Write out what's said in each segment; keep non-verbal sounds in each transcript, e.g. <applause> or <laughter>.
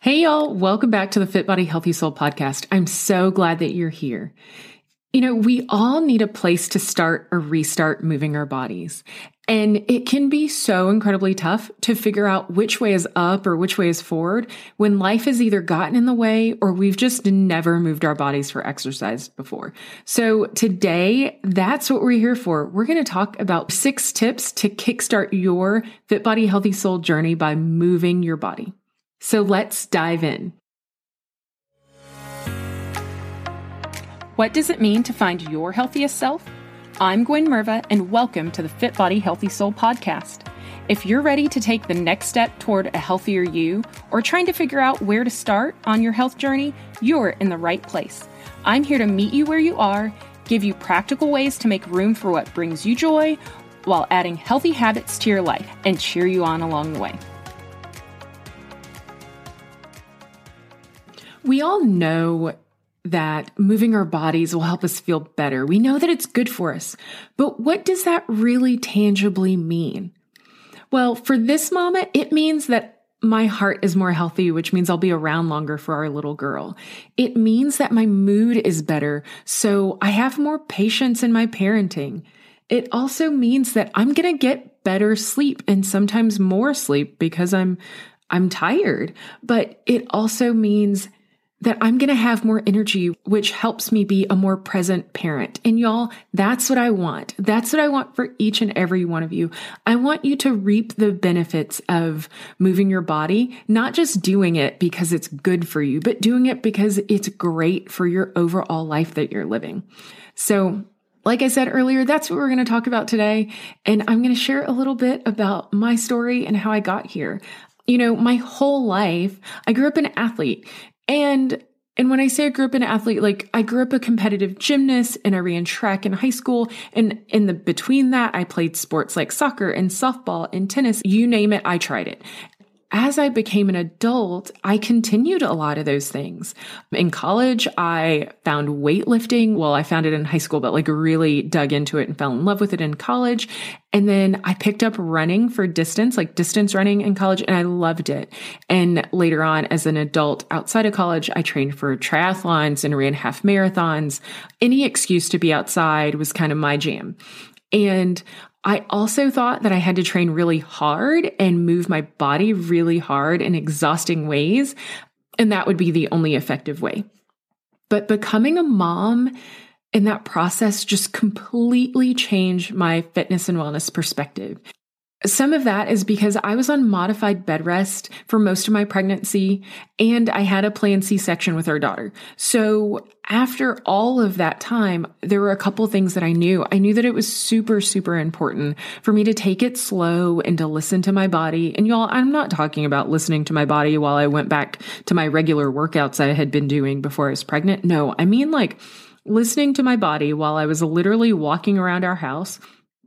Hey, y'all. Welcome back to the Fit Body Healthy Soul podcast. I'm so glad that you're here. You know, we all need a place to start or restart moving our bodies. And it can be so incredibly tough to figure out which way is up or which way is forward when life has either gotten in the way or we've just never moved our bodies for exercise before. So today, that's what we're here for. We're going to talk about six tips to kickstart your Fit Body Healthy Soul journey by moving your body. So let's dive in. What does it mean to find your healthiest self? I'm Gwen Merva, and welcome to the Fit Body Healthy Soul podcast. If you're ready to take the next step toward a healthier you, or trying to figure out where to start on your health journey, you're in the right place. I'm here to meet you where you are, give you practical ways to make room for what brings you joy, while adding healthy habits to your life and cheer you on along the way. We all know that moving our bodies will help us feel better. We know that it's good for us. But what does that really tangibly mean? Well, for this mama, it means that my heart is more healthy, which means I'll be around longer for our little girl. It means that my mood is better, so I have more patience in my parenting. It also means that I'm going to get better sleep and sometimes more sleep because I'm I'm tired. But it also means that I'm going to have more energy, which helps me be a more present parent. And y'all, that's what I want. That's what I want for each and every one of you. I want you to reap the benefits of moving your body, not just doing it because it's good for you, but doing it because it's great for your overall life that you're living. So like I said earlier, that's what we're going to talk about today. And I'm going to share a little bit about my story and how I got here. You know, my whole life, I grew up an athlete and and when I say I grew up an athlete, like I grew up a competitive gymnast and I ran track in high school. And in the between that, I played sports like soccer and softball and tennis. You name it, I tried it as I became an adult, I continued a lot of those things. In college, I found weightlifting. Well, I found it in high school, but like really dug into it and fell in love with it in college. And then I picked up running for distance, like distance running in college, and I loved it. And later on, as an adult outside of college, I trained for triathlons and ran half marathons. Any excuse to be outside was kind of my jam. And I also thought that I had to train really hard and move my body really hard in exhausting ways. And that would be the only effective way. But becoming a mom in that process just completely changed my fitness and wellness perspective. Some of that is because I was on modified bed rest for most of my pregnancy and I had a planned C section with our daughter. So after all of that time, there were a couple things that I knew. I knew that it was super, super important for me to take it slow and to listen to my body. And y'all, I'm not talking about listening to my body while I went back to my regular workouts I had been doing before I was pregnant. No, I mean like listening to my body while I was literally walking around our house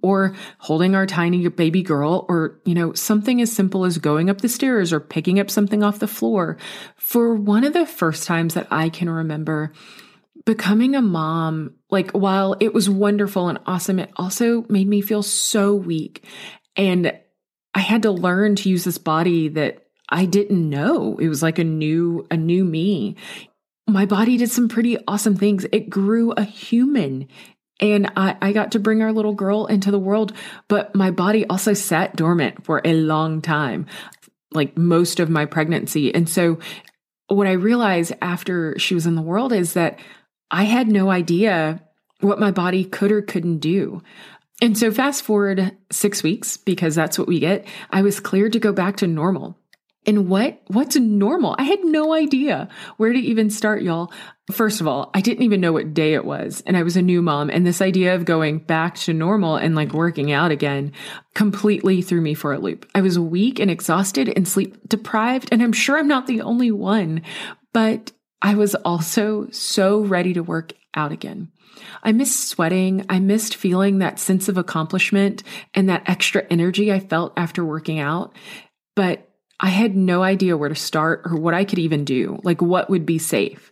or holding our tiny baby girl or, you know, something as simple as going up the stairs or picking up something off the floor. For one of the first times that I can remember, becoming a mom, like while it was wonderful and awesome, it also made me feel so weak. And I had to learn to use this body that I didn't know. It was like a new, a new me. My body did some pretty awesome things. It grew a human. And I, I got to bring our little girl into the world, but my body also sat dormant for a long time, like most of my pregnancy. And so what I realized after she was in the world is that I had no idea what my body could or couldn't do. And so fast forward six weeks, because that's what we get, I was cleared to go back to normal. And what what's normal? I had no idea where to even start, y'all. First of all, I didn't even know what day it was, and I was a new mom, and this idea of going back to normal and like working out again completely threw me for a loop. I was weak and exhausted and sleep deprived, and I'm sure I'm not the only one, but I was also so ready to work out again. I missed sweating. I missed feeling that sense of accomplishment and that extra energy I felt after working out. But I had no idea where to start or what I could even do, like what would be safe.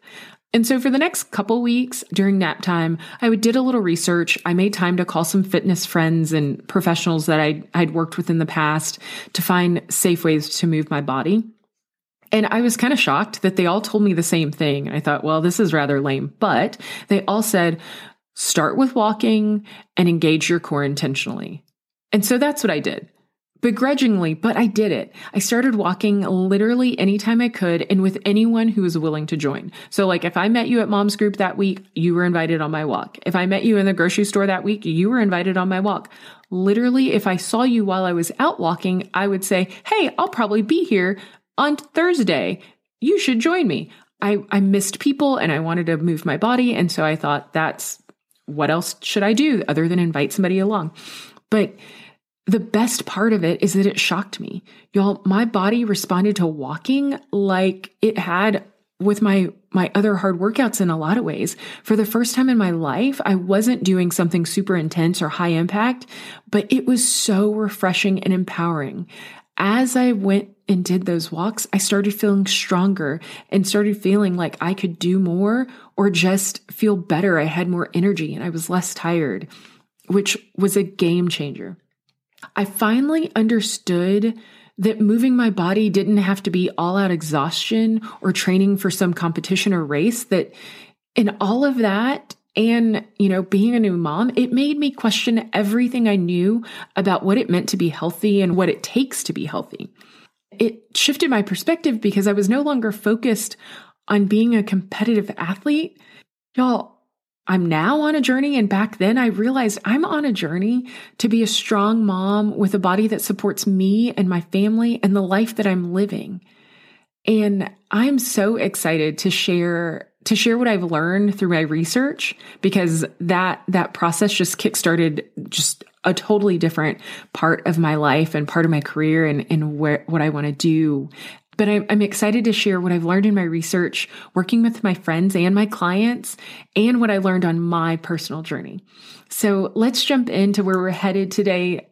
And so for the next couple weeks during nap time, I did a little research. I made time to call some fitness friends and professionals that I, I'd worked with in the past to find safe ways to move my body. And I was kind of shocked that they all told me the same thing. I thought, well, this is rather lame. But they all said, start with walking and engage your core intentionally. And so that's what I did. Begrudgingly, but I did it. I started walking literally anytime I could and with anyone who was willing to join. So, like, if I met you at mom's group that week, you were invited on my walk. If I met you in the grocery store that week, you were invited on my walk. Literally, if I saw you while I was out walking, I would say, Hey, I'll probably be here on Thursday. You should join me. I, I missed people and I wanted to move my body. And so I thought, that's what else should I do other than invite somebody along? But the best part of it is that it shocked me. Y'all, my body responded to walking like it had with my my other hard workouts in a lot of ways. For the first time in my life, I wasn't doing something super intense or high impact, but it was so refreshing and empowering. As I went and did those walks, I started feeling stronger and started feeling like I could do more or just feel better. I had more energy and I was less tired, which was a game changer. I finally understood that moving my body didn't have to be all out exhaustion or training for some competition or race, that in all of that, and, you know, being a new mom, it made me question everything I knew about what it meant to be healthy and what it takes to be healthy. It shifted my perspective because I was no longer focused on being a competitive athlete. Y'all, I'm now on a journey. And back then I realized I'm on a journey to be a strong mom with a body that supports me and my family and the life that I'm living. And I'm so excited to share to share what I've learned through my research because that that process just kickstarted just a totally different part of my life and part of my career and, and where what I want to do but I'm, I'm excited to share what I've learned in my research, working with my friends and my clients, and what I learned on my personal journey. So let's jump into where we're headed today.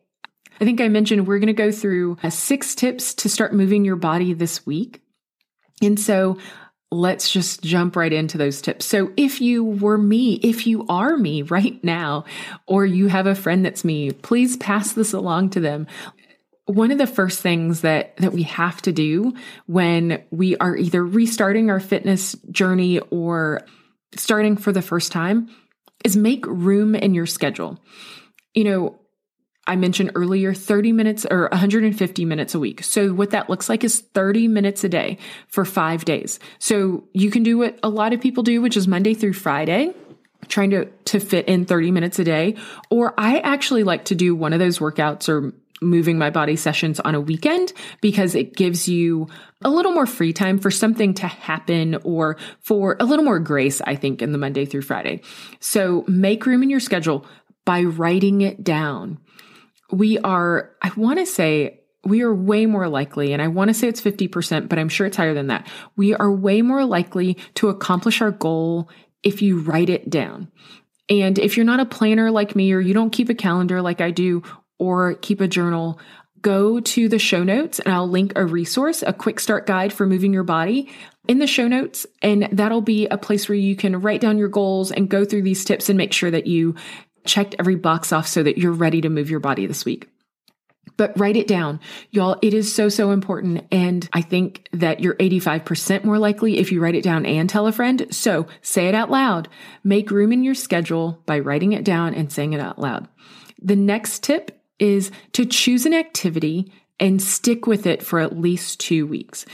I think I mentioned we're going to go through uh, six tips to start moving your body this week. And so let's just jump right into those tips. So if you were me, if you are me right now, or you have a friend that's me, please pass this along to them one of the first things that that we have to do when we are either restarting our fitness journey or starting for the first time is make room in your schedule. You know, I mentioned earlier 30 minutes or 150 minutes a week. So what that looks like is 30 minutes a day for 5 days. So you can do what a lot of people do, which is Monday through Friday trying to to fit in 30 minutes a day or I actually like to do one of those workouts or moving my body sessions on a weekend because it gives you a little more free time for something to happen or for a little more grace, I think, in the Monday through Friday. So make room in your schedule by writing it down. We are, I want to say, we are way more likely, and I want to say it's 50%, but I'm sure it's higher than that. We are way more likely to accomplish our goal if you write it down. And if you're not a planner like me or you don't keep a calendar like I do, or keep a journal, go to the show notes and I'll link a resource, a quick start guide for moving your body in the show notes. And that'll be a place where you can write down your goals and go through these tips and make sure that you checked every box off so that you're ready to move your body this week. But write it down. Y'all, it is so, so important. And I think that you're 85% more likely if you write it down and tell a friend. So say it out loud. Make room in your schedule by writing it down and saying it out loud. The next tip is to choose an activity and stick with it for at least two weeks.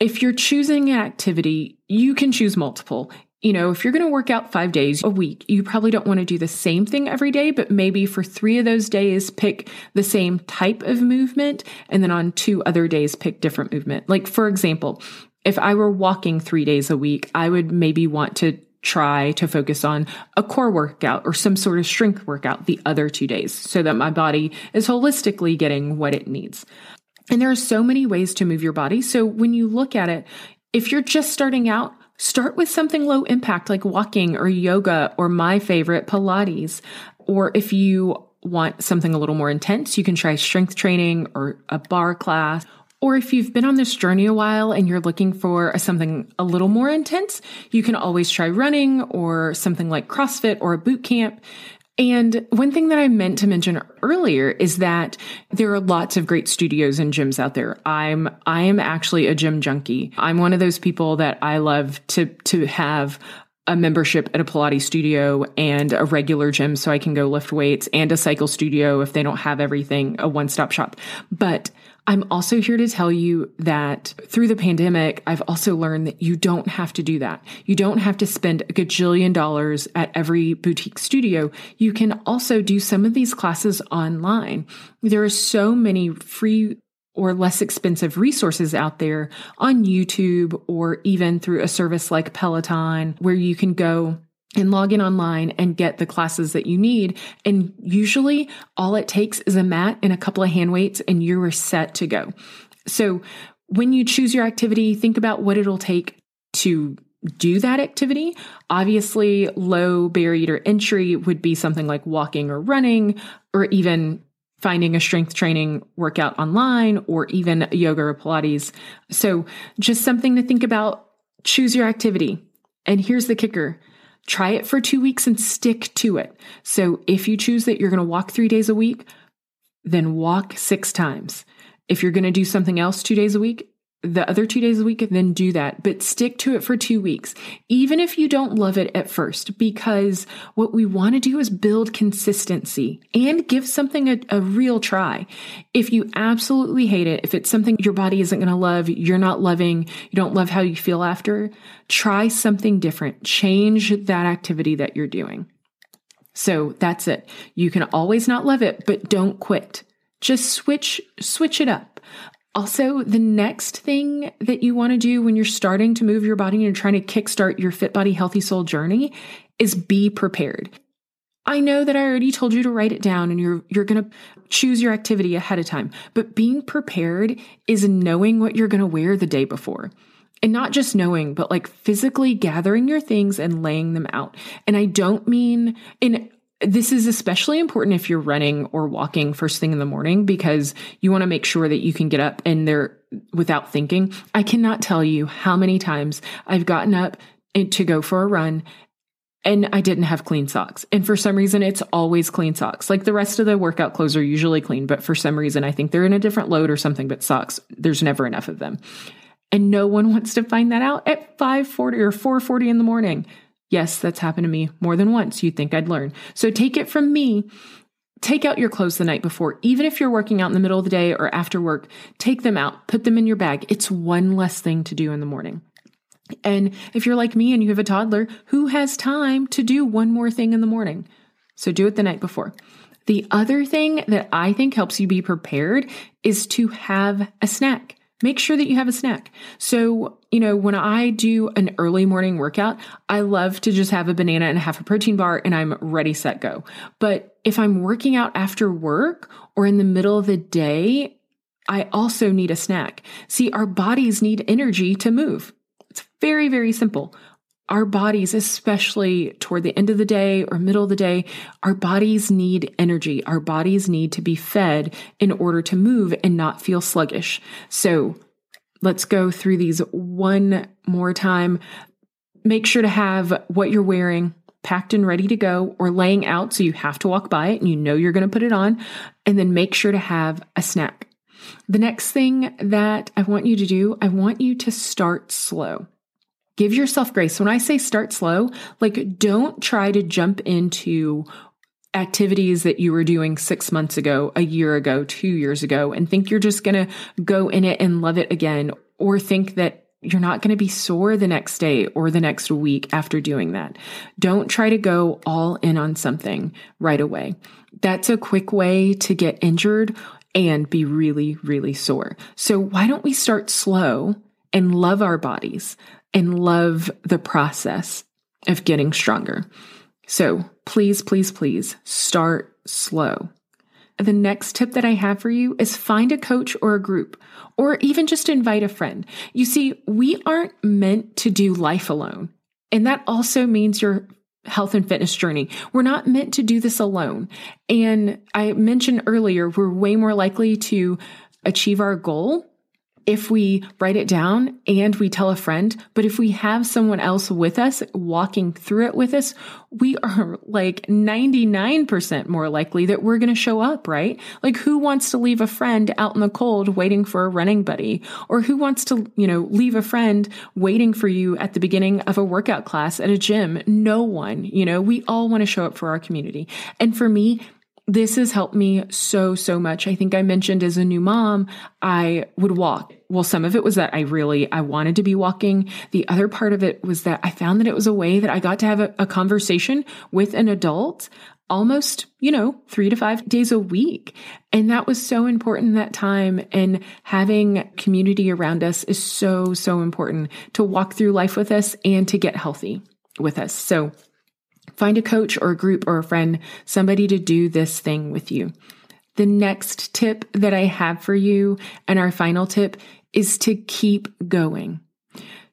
If you're choosing an activity, you can choose multiple. You know, if you're going to work out five days a week, you probably don't want to do the same thing every day, but maybe for three of those days, pick the same type of movement. And then on two other days, pick different movement. Like, for example, if I were walking three days a week, I would maybe want to try to focus on a core workout or some sort of strength workout the other two days so that my body is holistically getting what it needs. And there are so many ways to move your body. So when you look at it, if you're just starting out, start with something low impact like walking or yoga or my favorite Pilates. Or if you want something a little more intense, you can try strength training or a barre class or if you've been on this journey a while and you're looking for something a little more intense, you can always try running or something like CrossFit or a boot camp. And one thing that I meant to mention earlier is that there are lots of great studios and gyms out there. I'm I am actually a gym junkie. I'm one of those people that I love to to have a membership at a Pilates studio and a regular gym so I can go lift weights and a cycle studio if they don't have everything, a one-stop shop. But I'm also here to tell you that through the pandemic, I've also learned that you don't have to do that. You don't have to spend a gajillion dollars at every boutique studio. You can also do some of these classes online. There are so many free or less expensive resources out there on YouTube or even through a service like Peloton where you can go and log in online and get the classes that you need. And usually all it takes is a mat and a couple of hand weights and you are set to go. So when you choose your activity, think about what it'll take to do that activity. Obviously, low barrier entry would be something like walking or running or even finding a strength training workout online or even yoga or Pilates. So just something to think about. Choose your activity. And here's the kicker. Try it for two weeks and stick to it. So if you choose that you're going to walk three days a week, then walk six times. If you're going to do something else two days a week, the other two days a week, and then do that, but stick to it for two weeks, even if you don't love it at first, because what we want to do is build consistency and give something a, a real try. If you absolutely hate it, if it's something your body isn't going to love, you're not loving, you don't love how you feel after, try something different. Change that activity that you're doing. So that's it. You can always not love it, but don't quit. Just switch, switch it up. Also, the next thing that you want to do when you're starting to move your body and you're trying to kickstart your fit body, healthy soul journey is be prepared. I know that I already told you to write it down and you're you're going to choose your activity ahead of time. But being prepared is knowing what you're going to wear the day before. And not just knowing, but like physically gathering your things and laying them out. And I don't mean in this is especially important if you're running or walking first thing in the morning because you want to make sure that you can get up and there without thinking. I cannot tell you how many times I've gotten up to go for a run and I didn't have clean socks. And for some reason, it's always clean socks. Like the rest of the workout clothes are usually clean, but for some reason, I think they're in a different load or something, but socks, there's never enough of them. And no one wants to find that out at 540 or 440 in the morning. Yes, that's happened to me more than once. You'd think I'd learn. So take it from me. Take out your clothes the night before. Even if you're working out in the middle of the day or after work, take them out, put them in your bag. It's one less thing to do in the morning. And if you're like me and you have a toddler, who has time to do one more thing in the morning? So do it the night before. The other thing that I think helps you be prepared is to have a snack make sure that you have a snack. So, you know, when I do an early morning workout, I love to just have a banana and half a protein bar and I'm ready, set, go. But if I'm working out after work or in the middle of the day, I also need a snack. See, our bodies need energy to move. It's very, very simple our bodies, especially toward the end of the day or middle of the day, our bodies need energy. Our bodies need to be fed in order to move and not feel sluggish. So let's go through these one more time. Make sure to have what you're wearing packed and ready to go or laying out so you have to walk by it and you know you're going to put it on. And then make sure to have a snack. The next thing that I want you to do, I want you to start slow. Give yourself grace. When I say start slow, like don't try to jump into activities that you were doing six months ago, a year ago, two years ago, and think you're just going to go in it and love it again, or think that you're not going to be sore the next day or the next week after doing that. Don't try to go all in on something right away. That's a quick way to get injured and be really, really sore. So why don't we start slow and love our bodies? And love the process of getting stronger. So please, please, please start slow. The next tip that I have for you is find a coach or a group, or even just invite a friend. You see, we aren't meant to do life alone. And that also means your health and fitness journey. We're not meant to do this alone. And I mentioned earlier, we're way more likely to achieve our goal if we write it down and we tell a friend, but if we have someone else with us walking through it with us, we are like 99% more likely that we're going to show up, right? Like who wants to leave a friend out in the cold waiting for a running buddy? Or who wants to, you know, leave a friend waiting for you at the beginning of a workout class at a gym? No one, you know, we all want to show up for our community. And for me, this has helped me so, so much. I think I mentioned as a new mom, I would walk. Well, some of it was that I really, I wanted to be walking. The other part of it was that I found that it was a way that I got to have a, a conversation with an adult almost, you know, three to five days a week. And that was so important that time. And having community around us is so, so important to walk through life with us and to get healthy with us. So Find a coach or a group or a friend, somebody to do this thing with you. The next tip that I have for you and our final tip is to keep going.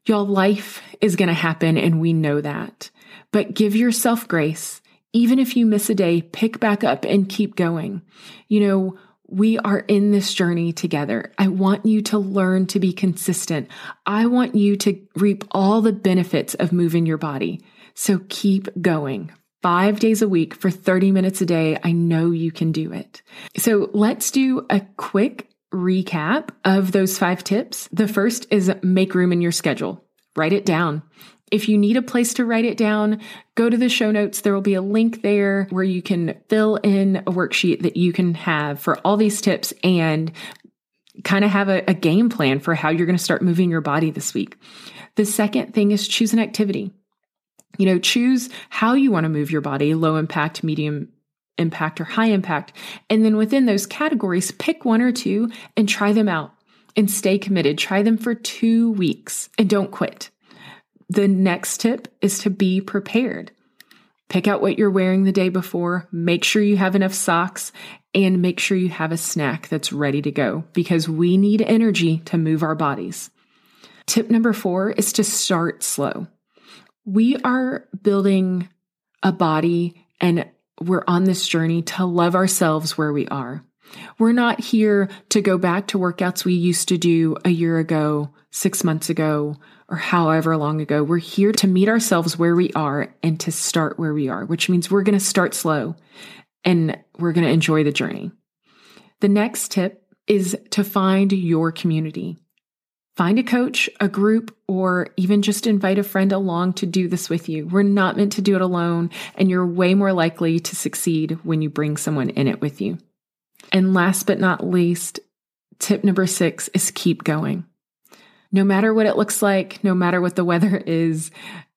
Y'all, life is going to happen and we know that, but give yourself grace. Even if you miss a day, pick back up and keep going. You know, we are in this journey together. I want you to learn to be consistent. I want you to reap all the benefits of moving your body. So keep going. Five days a week for 30 minutes a day. I know you can do it. So let's do a quick recap of those five tips. The first is make room in your schedule. Write it down. If you need a place to write it down, go to the show notes. There will be a link there where you can fill in a worksheet that you can have for all these tips and kind of have a, a game plan for how you're going to start moving your body this week. The second thing is choose an activity. You know, choose how you want to move your body low impact, medium impact, or high impact. And then within those categories, pick one or two and try them out and stay committed. Try them for two weeks and don't quit. The next tip is to be prepared. Pick out what you're wearing the day before, make sure you have enough socks, and make sure you have a snack that's ready to go because we need energy to move our bodies. Tip number four is to start slow we are building a body and we're on this journey to love ourselves where we are. We're not here to go back to workouts we used to do a year ago, six months ago, or however long ago. We're here to meet ourselves where we are and to start where we are, which means we're going to start slow and we're going to enjoy the journey. The next tip is to find your community. Find a coach, a group, or even just invite a friend along to do this with you. We're not meant to do it alone, and you're way more likely to succeed when you bring someone in it with you. And last but not least, tip number six is keep going. No matter what it looks like, no matter what the weather <laughs> is,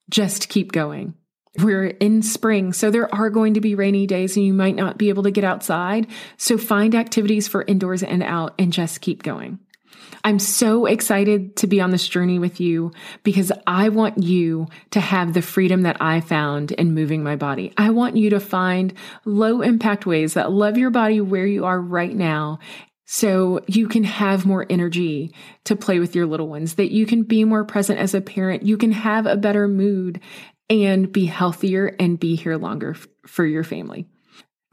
just keep going. We're in spring, so there are going to be rainy days and you might not be able to get outside. So find activities for indoors and out and just keep going. I'm so excited to be on this journey with you because I want you to have the freedom that I found in moving my body. I want you to find low impact ways that love your body where you are right now so you can have more energy to play with your little ones, that you can be more present as a parent, you can have a better mood and be healthier and be here longer for your family.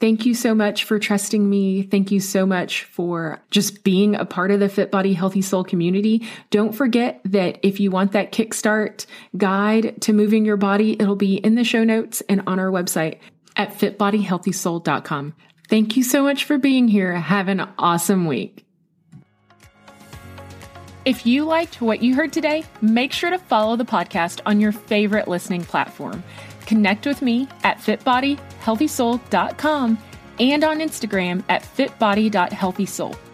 Thank you so much for trusting me. Thank you so much for just being a part of the Fit Body Healthy Soul community. Don't forget that if you want that kickstart guide to moving your body, it'll be in the show notes and on our website at fitbodyhealthysoul.com. Thank you so much for being here. Have an awesome week. If you liked what you heard today, make sure to follow the podcast on your favorite listening platform. Connect with me at fitbodyhealthysoul.com and on Instagram at fitbody.healthysoul.